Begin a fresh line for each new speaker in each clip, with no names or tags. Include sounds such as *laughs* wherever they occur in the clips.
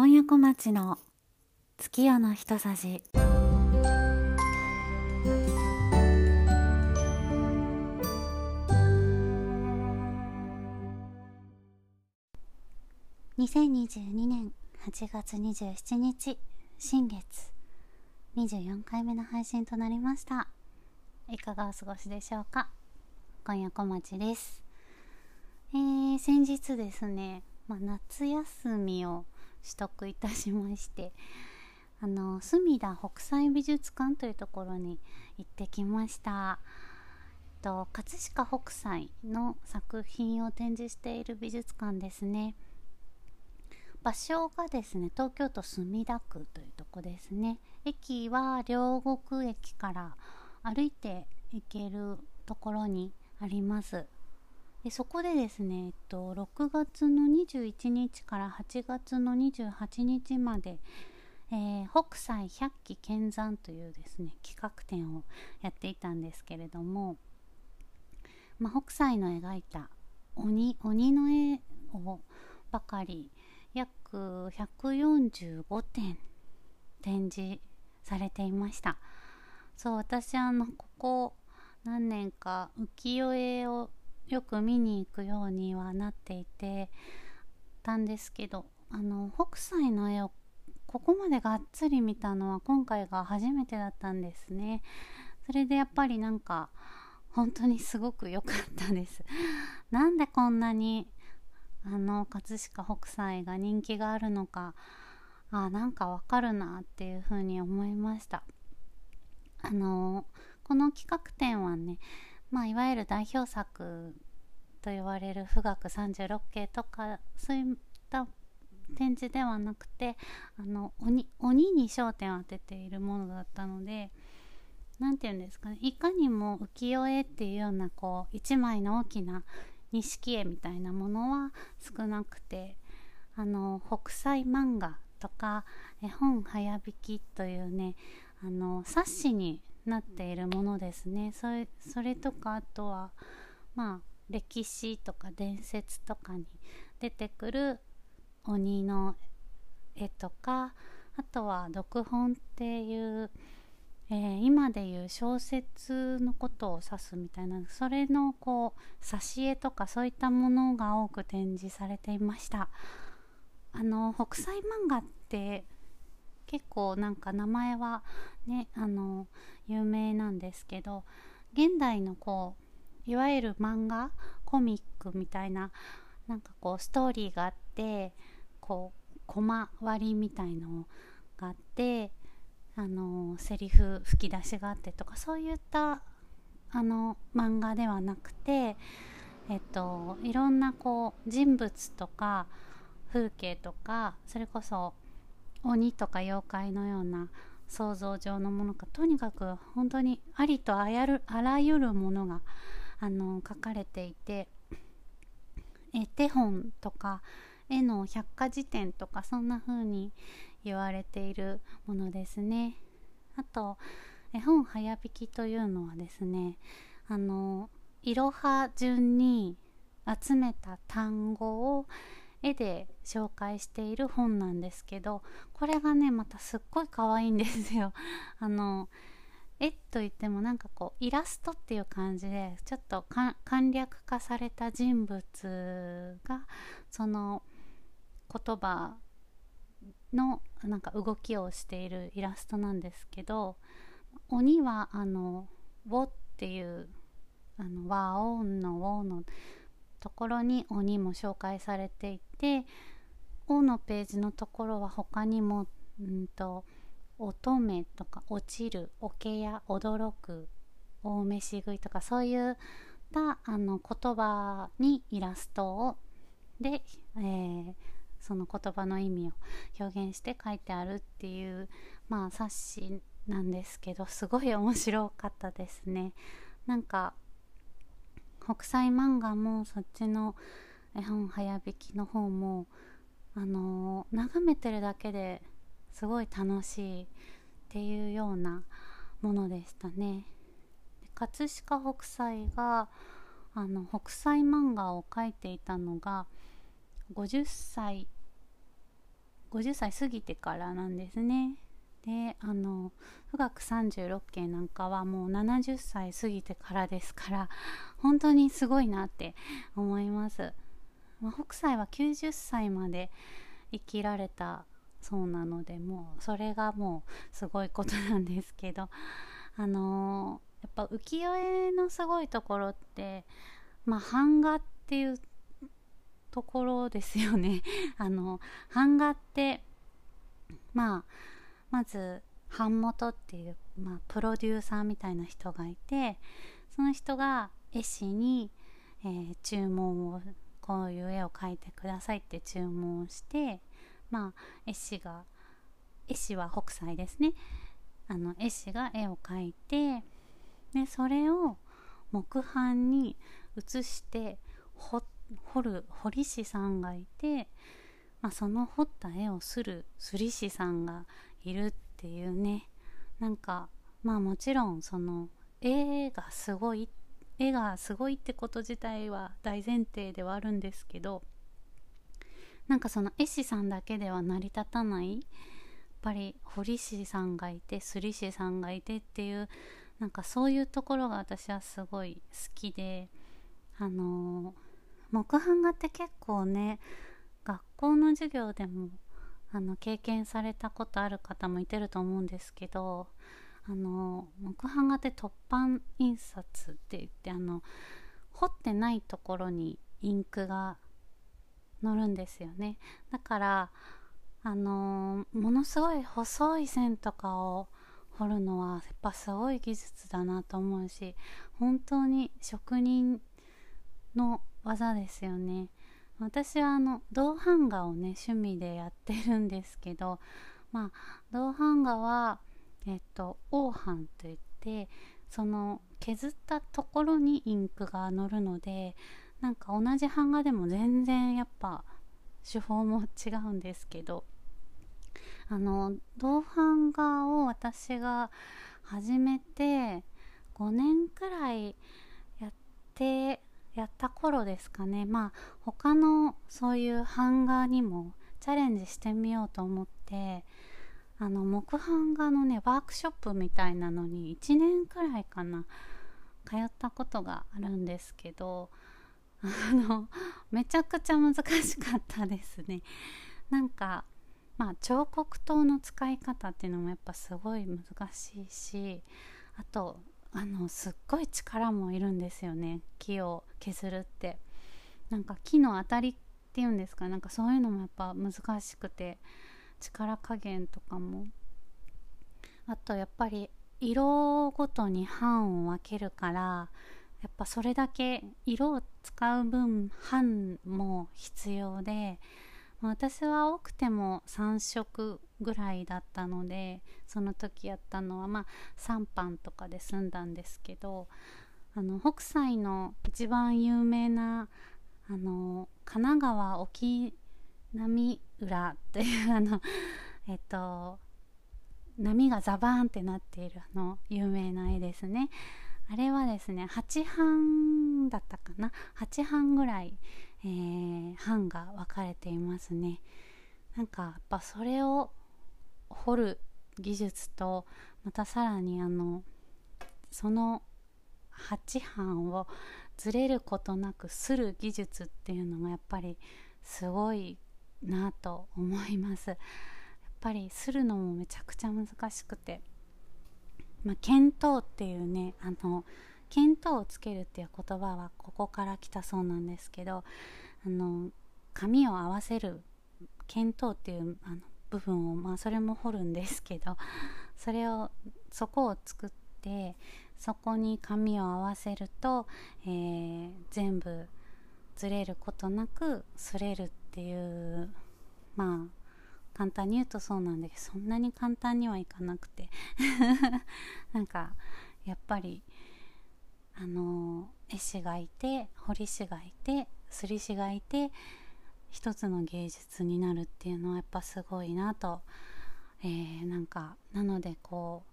今夜小町の月夜の一さじ。2022年8月27日新月。24回目の配信となりました。いかがお過ごしでしょうか？今夜小町です。えー、先日ですね、まあ、夏休みを取得いたしまして *laughs* あの隅田北斎美術館というところに行ってきました。と葛飾北斎の作品を展示している美術館ですね。場所がですね東京都墨田区というとこですね。駅は両国駅から歩いて行けるところにあります。でそこでですね、えっと、6月の21日から8月の28日まで、えー、北斎百鬼剣山というですね企画展をやっていたんですけれども、まあ、北斎の描いた鬼鬼の絵をばかり約145点展示されていました。そう私あのここ何年か浮世絵をよく見に行くようにはなっていてたんですけどあの北斎の絵をここまでがっつり見たのは今回が初めてだったんですね。それでやっぱりなんか本当にすごく良かったです。なんでこんなにあの葛飾北斎が人気があるのかあなんかわかるなっていうふうに思いました。あのこの企画展はねまあ、いわゆる代表作と言われる富岳36景とかそういった展示ではなくてあの鬼鬼に焦点を当てているものだったので何て言うんですかねいかにも浮世絵っていうようなこう一枚の大きな錦絵みたいなものは少なくてあの北斎漫画とか絵本早引きというねあの冊子になっているものですね。それそれとかあとはまあ歴史とか伝説とかに出てくる鬼の絵とかあとは読本っていう、えー、今でいう小説のことを指すみたいなそれのこう挿絵とかそういったものが多く展示されていました。あの北斎漫画って結構なんか名前はねあの有名なんですけど現代のこういわゆる漫画コミックみたいななんかこうストーリーがあってこうコマ割りみたいのがあってあのセリフ吹き出しがあってとかそういったあの漫画ではなくてえっといろんなこう人物とか風景とかそれこそ鬼とか妖怪のような想像上のものかとにかく本当にありとあらゆるものがあの書かれていて絵手本とか絵の百科事典とかそんな風に言われているものですね。あと絵本早引きというのはですねあのいろは順に集めた単語を絵で紹介している本なんですけどこれがねまたすっごい可愛いんですよ。*laughs* あの絵といってもなんかこうイラストっていう感じでちょっと簡略化された人物がその言葉のなんか動きをしているイラストなんですけど鬼はあの「ウォ」っていうあの和音の「ウォ」のところに鬼も紹介されていて「お」のページのところは他にも「うんと乙女」とか「落ちる」「桶や」「驚く」「大飯食い」とかそういったあの言葉にイラストをで、えー、その言葉の意味を表現して書いてあるっていう、まあ、冊子なんですけどすごい面白かったですね。なんか北斎漫画もそっちの絵本早引きの方もあの、眺めてるだけですごい楽しいっていうようなものでしたね。葛飾北斎があの北斎漫画を描いていたのが50歳50歳過ぎてからなんですねであの富岳36景なんかはもう70歳過ぎてからですから本当にすごいなって思います、まあ、北斎は90歳まで生きられたそうなのでもうそれがもうすごいことなんですけど *laughs* あのー、やっぱ浮世絵のすごいところってまあ版画っていうところですよね。*laughs* あの版画ってまあまず版元っていう、まあ、プロデューサーみたいな人がいてその人が絵師に、えー、注文をこういう絵を描いてくださいって注文をしてまあ絵師が絵師は北斎ですね。あの絵師が絵を描いてでそれを木版に写して彫る彫り師さんがいて、まあ、その彫った絵をするすり師さんがいるっていうね。なんかまあもちろんその絵がすごい絵がすごいってこと自体は大前提ではあるんですけどなんかその絵師さんだけでは成り立たないやっぱり堀師さんがいてすり師さんがいてっていうなんかそういうところが私はすごい好きであの木版画って結構ね学校の授業でもあの経験されたことある方もいてると思うんですけどあの木版画って突版印刷って言ってあの彫ってないところにインクが乗るんですよね。だからあのものすごい細い線とかを彫るのはやっぱすごい技術だなと思うし本当に職人の技ですよね。私はあの銅版画をね趣味でやってるんですけどまあ銅版画はえっと黄版といってその削ったところにインクが乗るのでなんか同じ版画でも全然やっぱ手法も違うんですけどあの銅版画を私が始めて5年くらいやってやった頃ですかね。まあ他のそういう版画にもチャレンジしてみようと思ってあの木版画のねワークショップみたいなのに1年くらいかな通ったことがあるんですけどあのめちゃくちゃ難しかったですね。なんかまあ彫刻刀の使い方っていうのもやっぱすごい難しいしあとあのすっごい力もいるんですよね。木を削るって。なんか木の当たりっていうんですかなんかそういうのもやっぱ難しくて。力加減とかも。あとやっぱり色ごとに版を分けるからやっぱそれだけ色を使う分版も必要で私は多くても3色ぐらいだったのでその時やったのはまあ3班とかで済んだんですけどあの北斎の一番有名なあの神奈川沖波浦っていうあの *laughs* えっと波がザバーンってなっているあの有名な絵ですね。あれはですね8班だったかな？8班ぐらいえー、版が分かれていますね。なんかやっぱそれを彫る技術とまたさらにあのその8版をずれることなくする技術っていうのがやっぱりすごいなと思います。やっぱりするのもめちゃくちゃ難しくて。まあ、検討っていうねあの見当をつけるっていう言葉はここから来たそうなんですけどあの紙を合わせる見当っていうあの部分をまあそれも彫るんですけどそれをそこを作ってそこに紙を合わせると、えー、全部ずれることなく擦れるっていうまあ簡単に言うとそうなんですそんなに簡単にはいかなくて。*laughs* なんかやっぱりあの絵師がいて彫師がいてすり師がいて一つの芸術になるっていうのはやっぱすごいなと、えー、なんかなのでこ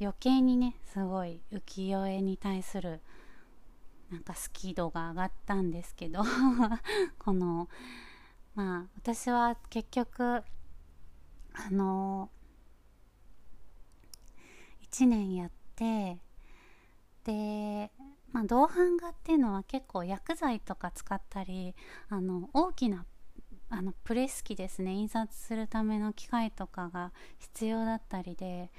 う余計にねすごい浮世絵に対するなんかスキー度が上がったんですけど *laughs* このまあ私は結局あの1年やってでまあ銅版画っていうのは結構薬剤とか使ったりあの大きなあのプレス機ですね印刷するための機械とかが必要だったりで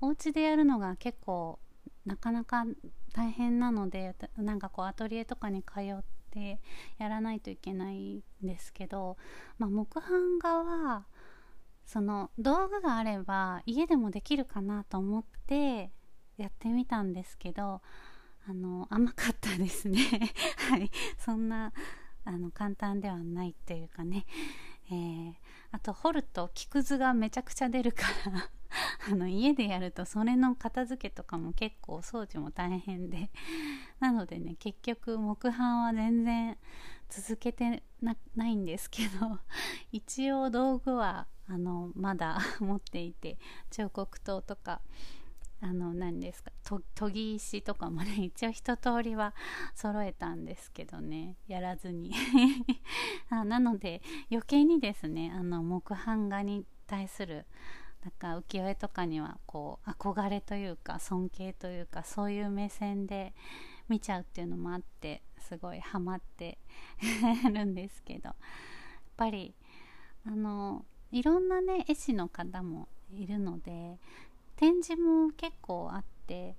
お家でやるのが結構なかなか大変なのでなんかこうアトリエとかに通ってやらないといけないんですけど、まあ、木版画はその道具があれば家でもできるかなと思ってやってみたんですけどあの甘かったですね。*laughs* はい。そんなあの簡単ではないっていうかね、えー、あと掘ると木くずがめちゃくちゃ出るから *laughs* あの家でやるとそれの片付けとかも結構掃除も大変で。*laughs* なのでね結局木版は全然続けてないんですけど *laughs* 一応道具はあのまだ持っていて彫刻刀とかあの何ですか？研ぎ石とかもね一応一通りは揃えたんですけどね。やらずに。*laughs* あなので余計にですねあの木版画に対するなんか浮世絵とかにはこう憧れというか尊敬というかそういう目線で見ちゃうっていうのもあってすごいハマって *laughs* るんですけど。やっぱりあのいろんなね絵師の方もいるので展示も結構あって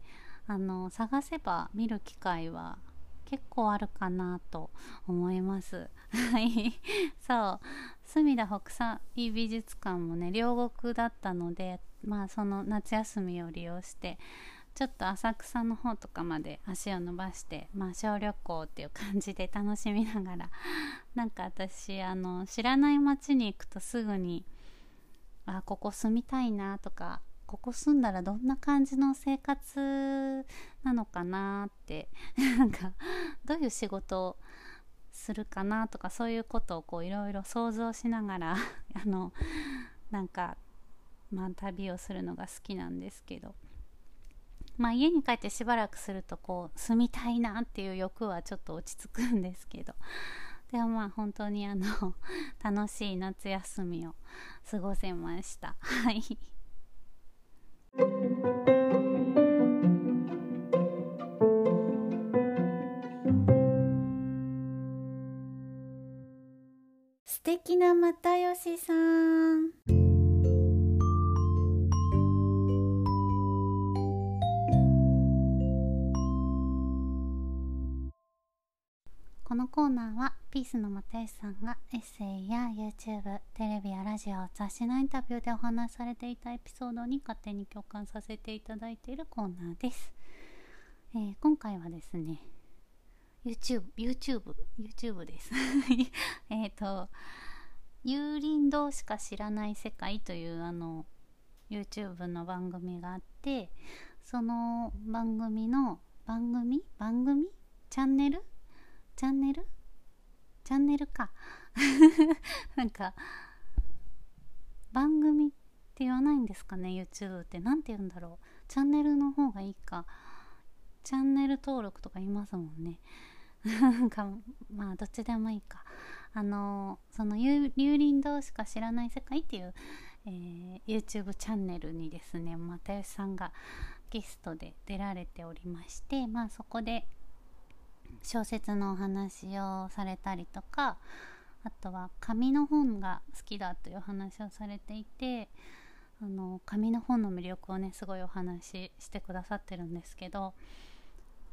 あの探せば見る機会は結構あるかなと思います。はい。そう。隅田北斎美術館もね、両国だったので、まあその夏休みを利用して、ちょっと浅草の方とかまで足を伸ばして、まあ小旅行っていう感じで楽しみながら、*laughs* なんか私、あの、知らない街に行くとすぐに、あ、ここ住みたいなとか、ここ住んだらどんな感じの生活なのかなって *laughs* なんかどういう仕事をするかなとかそういうことをこういろいろ想像しながら *laughs* あのなんかまあ旅をするのが好きなんですけど。まあ家に帰ってしばらくするとこう住みたいなっていう欲はちょっと落ち着くんですけど。でもまあ本当にあの *laughs* 楽しい夏休みを過ごせました。はい。敵な又吉さんこのコーナーはピースの又吉さんがエッセイや YouTube、テレビやラジオ、雑誌のインタビューでお話しされていたエピソードに勝手に共感させていただいているコーナーです。えー、今回はですね、YouTube、YouTube、YouTube です。*laughs* えっと、有林堂しか知らない世界というあの YouTube の番組があってその番組の番組？番組？チャンネル？チャンネル？チャンネルか。*laughs* なんか番組って言わないんですかね YouTube って。何て言うんだろう。チャンネルの方がいいか。チャンネル登録とか言いますもんね。*laughs* なんかまあどっちでもいいか。あのその幽林堂しか知らない世界っていう、えー、YouTube チャンネルにですね又吉さんがゲストで出られておりましてまあそこで小説のお話をされたりとかあとは紙の本が好きだという話をされていてあの紙の本の魅力をねすごいお話ししてくださってるんですけど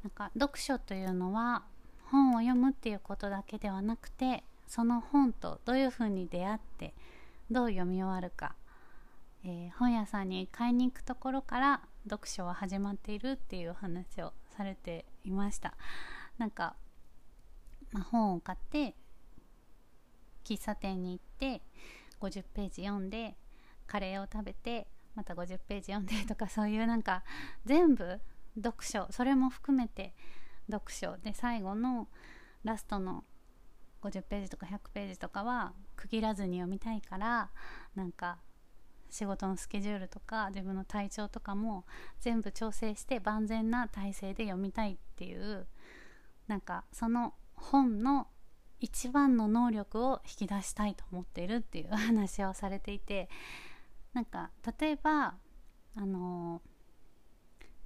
なんか読書というのは本を読むっていうことだけではなくてその本とどういうふうに出会ってどう読み終わるか、えー、本屋さんに買いに行くところから読書は始まっているっていう話をされていました。なんか、まあ、本を買って喫茶店に行って50ページ読んでカレーを食べてまた50ページ読んでとかそういうなんか全部読書それも含めて読書で最後のラストの50ページとか100ページとかは区切らずに読みたいからなんか仕事のスケジュールとか自分の体調とかも全部調整して万全な体制で読みたいっていうなんかその本の一番の能力を引き出したいと思っているっていう話をされていてなんか例えばあの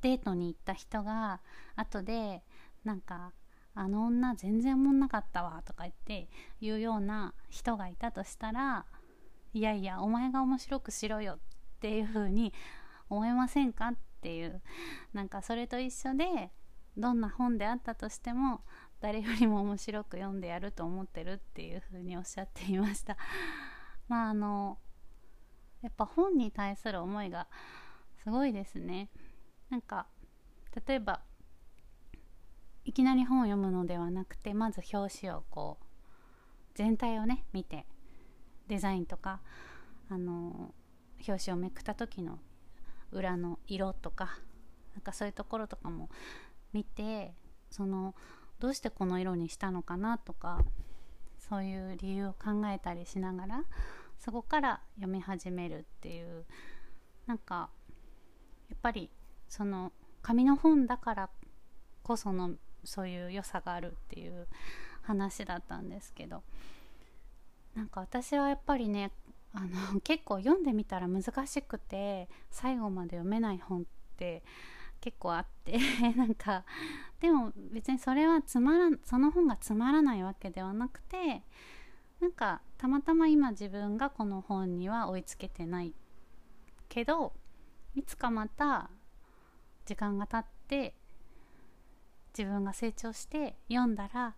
デートに行った人が後でなんかあの女全然おもんなかったわとか言って言うような人がいたとしたらいやいやお前が面白くしろよっていう風に思いませんか？っていうなんかそれと一緒でどんな本であったとしても誰よりも面白く読んでやると思ってるっていう風におっしゃっていました。*laughs* まああのやっぱ本に対する思いがすごいですね。なんか例えばいきなり本を読むのではなくてまず表紙をこう全体をね見てデザインとかあの表紙をめくった時の裏の色とかなんかそういうところとかも見てそのどうしてこの色にしたのかなとかそういう理由を考えたりしながらそこから読み始めるっていうなんかやっぱりその紙の本だからこそのそういう良さがあるっていう話だったんですけど。なんか私はやっぱりねあの *laughs* 結構読んでみたら難しくて最後まで読めない本って結構あって *laughs* なんかでも別にそれはつまらその本がつまらないわけではなくてなんかたまたま今自分がこの本には追いつけてないけどいつかまた時間が経って自分が成長して読んだら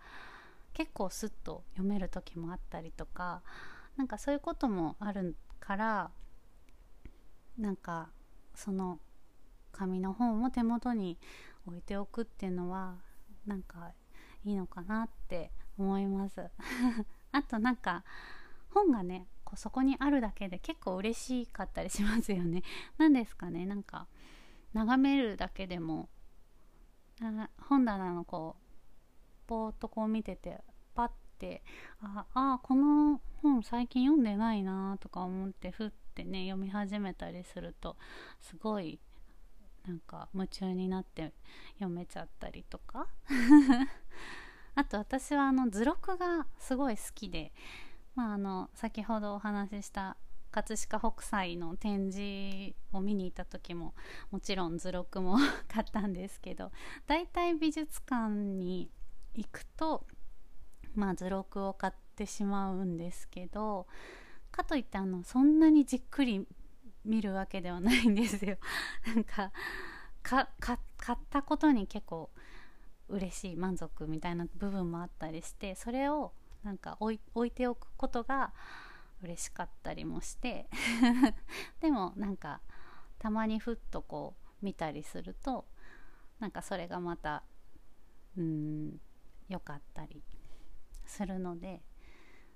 結構スッと読める時もあったりとかなんかそういうこともあるからなんかその紙の本を手元に置いておくっていうのはなんかいいのかなって思います。*laughs* あとなんか本がねこうそこにあるだけで結構嬉しかったりしますよね。何ですかね。なんか眺めるだけでも本棚のこうぼーっとこう見ててパッてああこの本最近読んでないなとか思ってふってね読み始めたりするとすごいなんか夢中になって読めちゃったりとか。*laughs* あと私はあの図録がすごい好きで、まあ、あの先ほどお話しした葛飾北斎の展示を見に行った時ももちろん図録も *laughs* 買ったんですけど大体美術館に行くとまあ図録を買ってしまうんですけどかといってあのそんなにじっくり見るわけではないんですよ。*laughs* なんか買ったことに結構嬉しい満足みたいな部分もあったりしてそれをなんか置いておくことが嬉しかったりもして *laughs* でもなんかたまにふっとこう見たりするとなんかそれがまたうん良かったりするので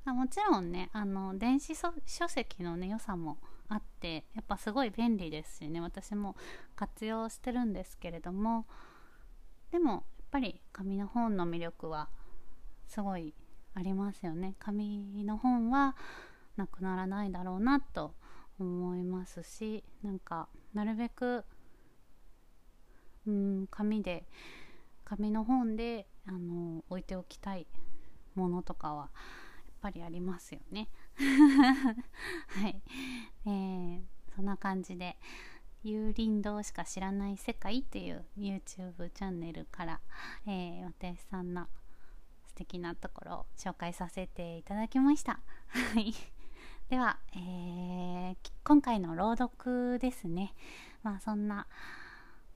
あもちろんねあの電子書籍のね良さもあってやっぱすごい便利ですしね私も活用してるんですけれどもでもやっぱり紙の本の魅力はすごいありますよね。紙の本はなくならないだろうなと思いますしなんかなるべくうん紙で紙の本であの置いておきたいものとかはやっぱりありますよね。*laughs* はい、えー、そんな感じで有林堂しか知らない世界っていう YouTube チャンネルから、えー、私さんの素敵なところを紹介させていただきました。はい。では、えー、今回の朗読ですね。まあそんな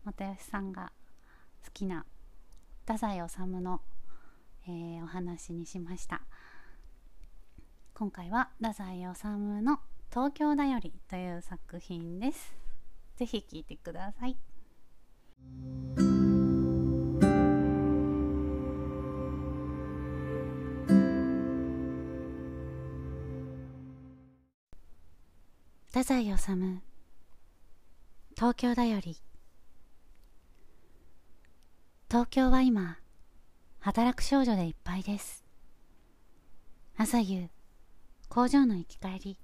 又吉さんが好きな太宰治の、えー、お話にしました。今回は太宰治の「東京だより」という作品です。ぜひ聴いてください。太宰治。東京だより。東京は今働く少女でいっぱいです。朝夕工場の行き帰り。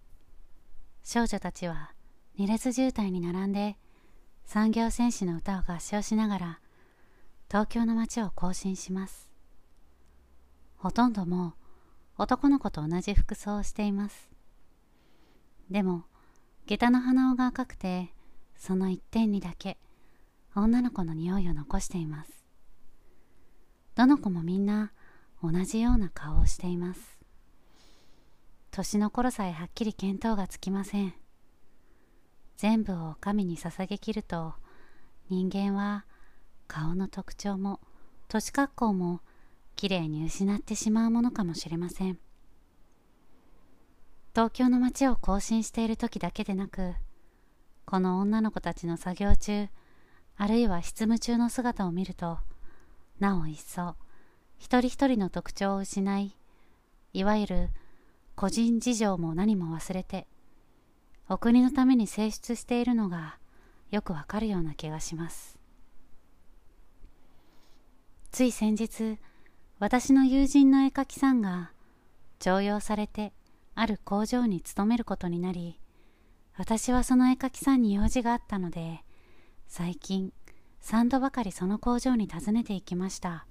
少女たちは二列渋滞に並んで産業戦士の歌を合唱しながら東京の街を行進します。ほとんどもう男の子と同じ服装をしています。でも、下駄の鼻緒が赤くて、その一点にだけ女の子の匂いを残しています。どの子もみんな同じような顔をしています。年の頃さえはっきり見当がつきません。全部を神に捧げきると人間は顔の特徴も年格好もきれいに失ってしまうものかもしれません東京の街を行進している時だけでなくこの女の子たちの作業中あるいは執務中の姿を見るとなお一層一人一人の特徴を失いいわゆる個人事情も何も忘れてお国のために成出しているのがよくわかるような気がします。つい先日私の友人の絵描きさんが徴用されてある工場に勤めることになり私はその絵描きさんに用事があったので最近3度ばかりその工場に訪ねていきました。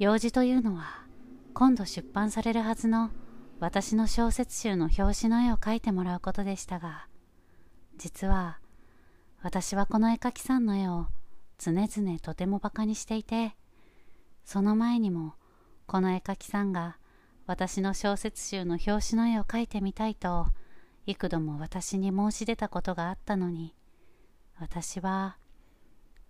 用事というのは今度出版されるはずの私の小説集の表紙の絵を描いてもらうことでしたが実は私はこの絵描きさんの絵を常々とてもバカにしていてその前にもこの絵描きさんが私の小説集の表紙の絵を描いてみたいと幾度も私に申し出たことがあったのに私は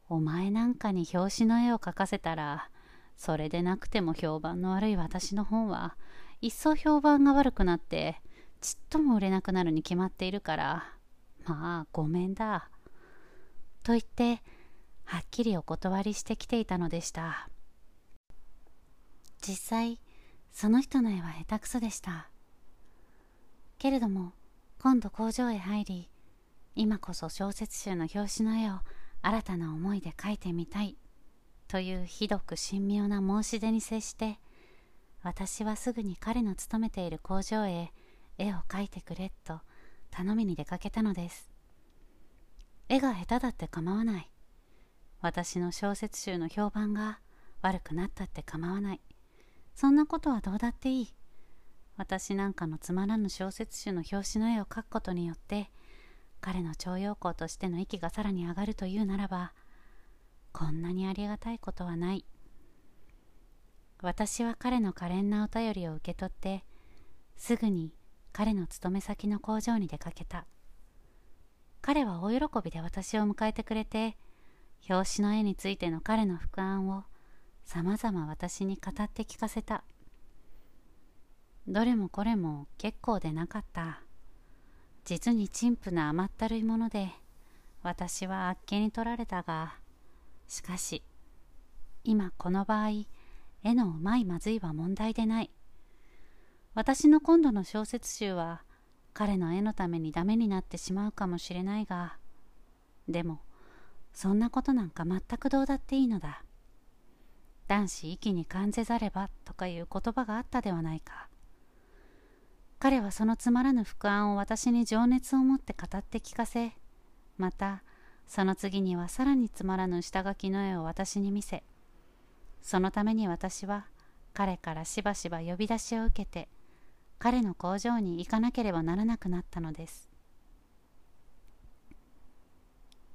お前なんかに表紙の絵を描かせたらそれでなくても評判の悪い私の本は一層評判が悪くなってちっとも売れなくなるに決まっているからまあごめんだと言ってはっきりお断りしてきていたのでした。実際その人の絵は下手くそでした。けれども今度工場へ入り今こそ小説集の表紙の絵を新たな思いで描いてみたいというひどく神妙な申し出に接して私はすぐに彼の勤めている工場へ絵を描いてくれと頼みに出かけたのです。絵が下手だって構わない。私の小説集の評判が悪くなったって構わない。そんなことはどうだっていい。私なんかのつまらぬ小説集の表紙の絵を描くことによって、彼の徴用工としての息がさらに上がるというならば、こんなにありがたいことはない。私は彼の可憐なお便りを受け取って、すぐに彼の勤め先の工場に出かけた。彼は大喜びで私を迎えてくれて、表紙の絵についての彼の副案をさまざま私に語って聞かせた。どれもこれも結構でなかった。実に陳腐な甘ったるいもので私はあっけに取られたが。しかし今この場合絵のうまいまずいは問題でない。私の今度の小説集は彼の絵のためにダメになってしまうかもしれないが。でもそんなことなんか全くどうだっていいのだ。男子息に感ぜざればとかいう言葉があったではないか。彼はそのつまらぬ副案を私に情熱を持って語って聞かせ、またその次にはさらにつまらぬ下書きの絵を私に見せ、そのために私は彼からしばしば呼び出しを受けて、彼の工場に行かなければならなくなったのです。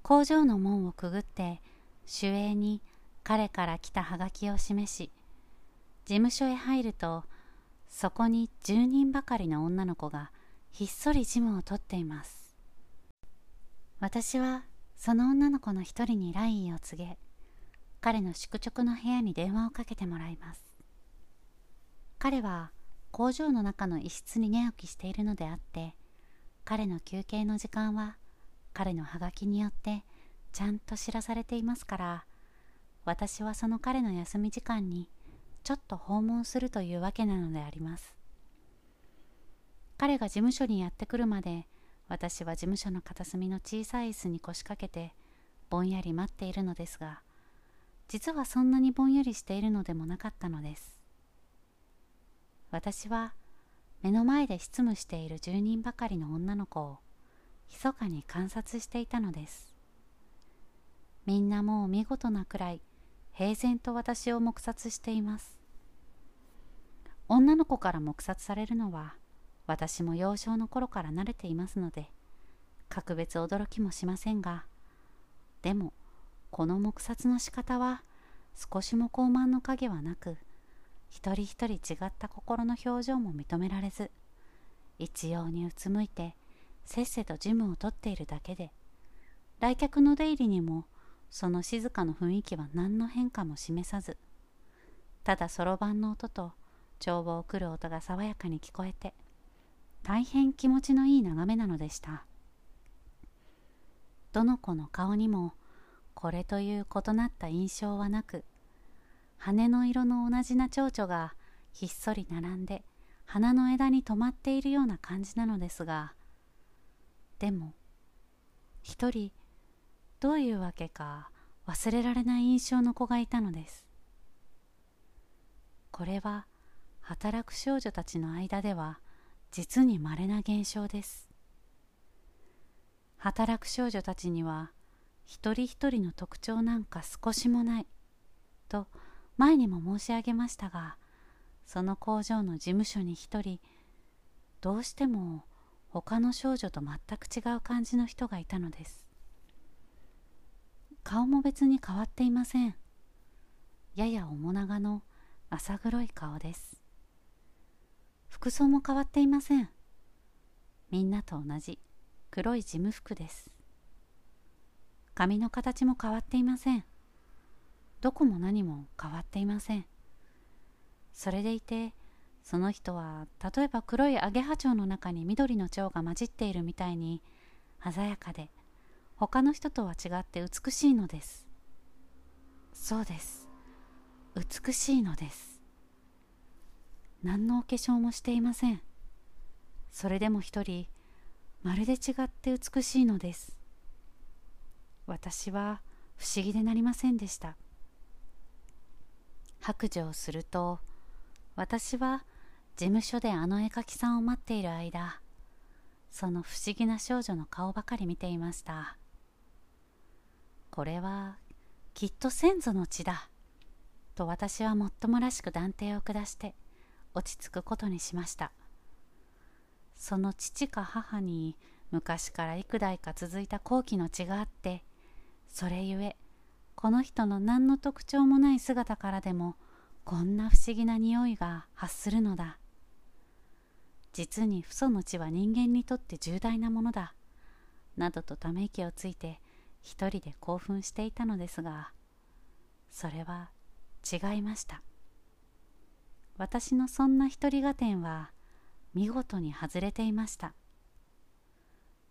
工場の門をくぐって守衛に彼から来たはがきを示し事務所へ入るとそこに10人ばかりの女の子がひっそり事務をとっています。私はその女の子の一人にラインを告げ彼の宿直の部屋に電話をかけてもらいます。彼は工場の中の一室に寝起きしているのであって彼の休憩の時間は彼のハガキによってちゃんと知らされていますから私はその彼の休み時間にちょっと訪問するというわけなのであります。彼が事務所にやってくるまで私は事務所の片隅の小さい椅子に腰掛けてぼんやり待っているのですが実はそんなにぼんやりしているのでもなかったのです。私は目の前で執務している10人ばかりの女の子を密かに観察していたのです。みんなもう見事なくらい平然と私を黙殺しています。女の子から黙殺されるのは私も幼少の頃から慣れていますので格別驚きもしませんがでもこの黙殺の仕方は少しも傲慢の影はなく一人一人違った心の表情も認められず一様にうつむいてせっせとジムを取っているだけで来客の出入りにもその静かな雰囲気は何の変化も示さずただそろばんの音と帳簿を来る音が爽やかに聞こえて大変気持ちのいい眺めなのでした。どの子の顔にもこれという異なった印象はなく羽の色の同じな蝶々がひっそり並んで花の枝に止まっているような感じなのですがでも一人どういうわけか忘れられない印象の子がいたのです。これは働く少女たちの間では実に稀な現象です。働く少女たちには一人一人の特徴なんか少しもないと前にも申し上げましたがその工場の事務所に一人どうしても他の少女と全く違う感じの人がいたのです。顔も別に変わっていません。やや面長の浅黒い顔です。服装も変わっていません。みんなと同じ黒い事務服です。髪の形も変わっていません。どこも何も変わっていません。それでいてその人は例えば黒いアゲハチョウの中に緑の蝶が混じっているみたいに鮮やかで他の人とは違って美しいのです。そうです。美しいのです。何のお化粧もしていません。それでも一人まるで違って美しいのです。私は不思議でなりませんでした。白状すると私は事務所であの絵描きさんを待っている間その不思議な少女の顔ばかり見ていました。これはきっと先祖の血だ。と私はもっともらしく断定を下して落ち着くことにしました。その父か母に昔から幾代か続いた後期の血があってそれゆえこの人の何の特徴もない姿からでもこんな不思議な匂いが発するのだ。実に父祖の血は人間にとって重大なものだ。などとため息をついて一人で興奮していたのですがそれは違いました。私のそんな一人合点は見事に外れていました。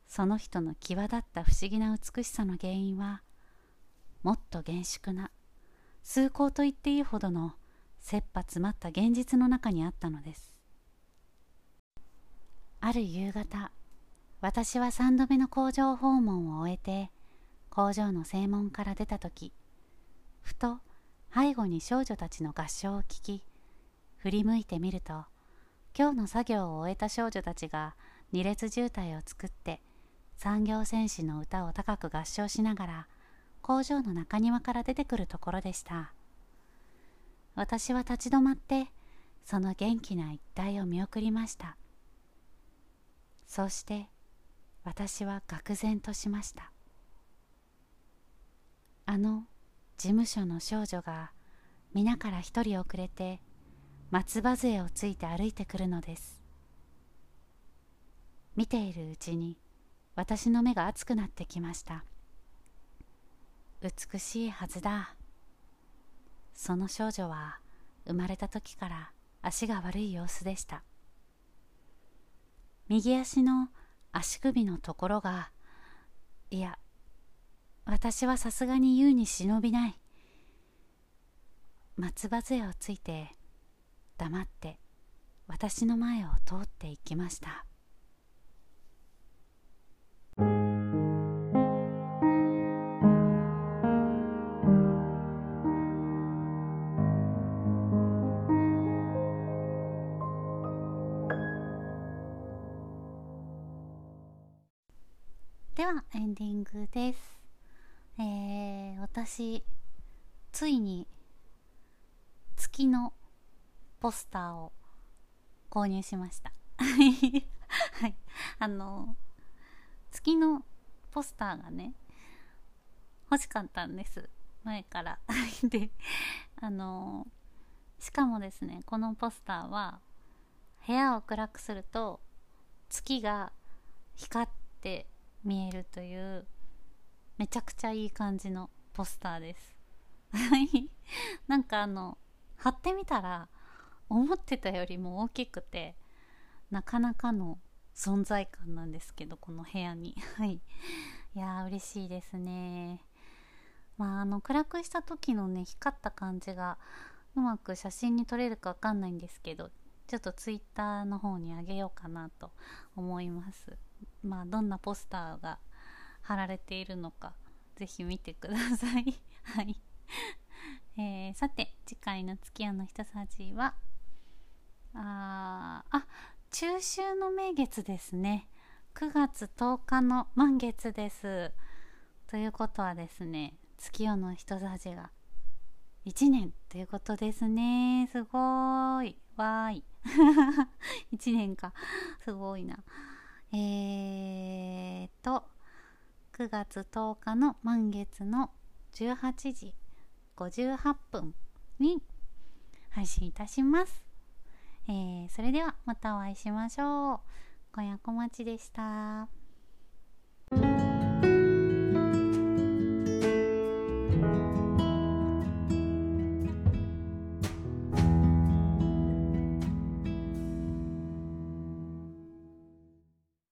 その人の際立った不思議な美しさの原因はもっと厳粛な崇高と言っていいほどの切羽詰まった現実の中にあったのです。ある夕方私は三度目の工場訪問を終えて工場の正門から出た時ふと背後に少女たちの合唱を聞き振り向いてみると今日の作業を終えた少女たちが二列渋滞を作って産業戦士の歌を高く合唱しながら工場の中庭から出てくるところでした。私は立ち止まってその元気な一帯を見送りました。そして私は愕然としました。あの事務所の少女が皆から一人遅れて松葉杖をついて歩いてくるのです。見ているうちに私の目が熱くなってきました。美しいはずだ。その少女は生まれた時から足が悪い様子でした。右足の足首のところがいや私はさすがに言うに忍びない松葉杖をついて黙って私の前を通っていきましたではエンディングです。えー、私ついに月のポスターを購入しました。*laughs* はい。あの月のポスターがね欲しかったんです。前から。*laughs* であのしかもですねこのポスターは部屋を暗くすると月が光って見えるというめちゃくちゃいい感じのポスターです。*laughs* なんかあの貼ってみたら思ってたよりも大きくてなかなかの存在感なんですけどこの部屋に。*laughs* はい。いやー嬉しいですね。まああの暗くした時のね光った感じがうまく写真に撮れるかわかんないんですけどちょっとツイッターの方にあげようかなと思います。まあどんなポスターが貼られているのかぜひ見てください。*laughs* はい。えー、さて次回の月夜の一さじはああ中秋の名月ですね。9月10日の満月です。ということはですね月夜の人さじが1年ということですね。すごーい。わーい。*laughs* 1年か。すごいな。えーと9月10日の満月の18時58分に配信いたします、えー、それではまたお会いしましょう今夜小町でした。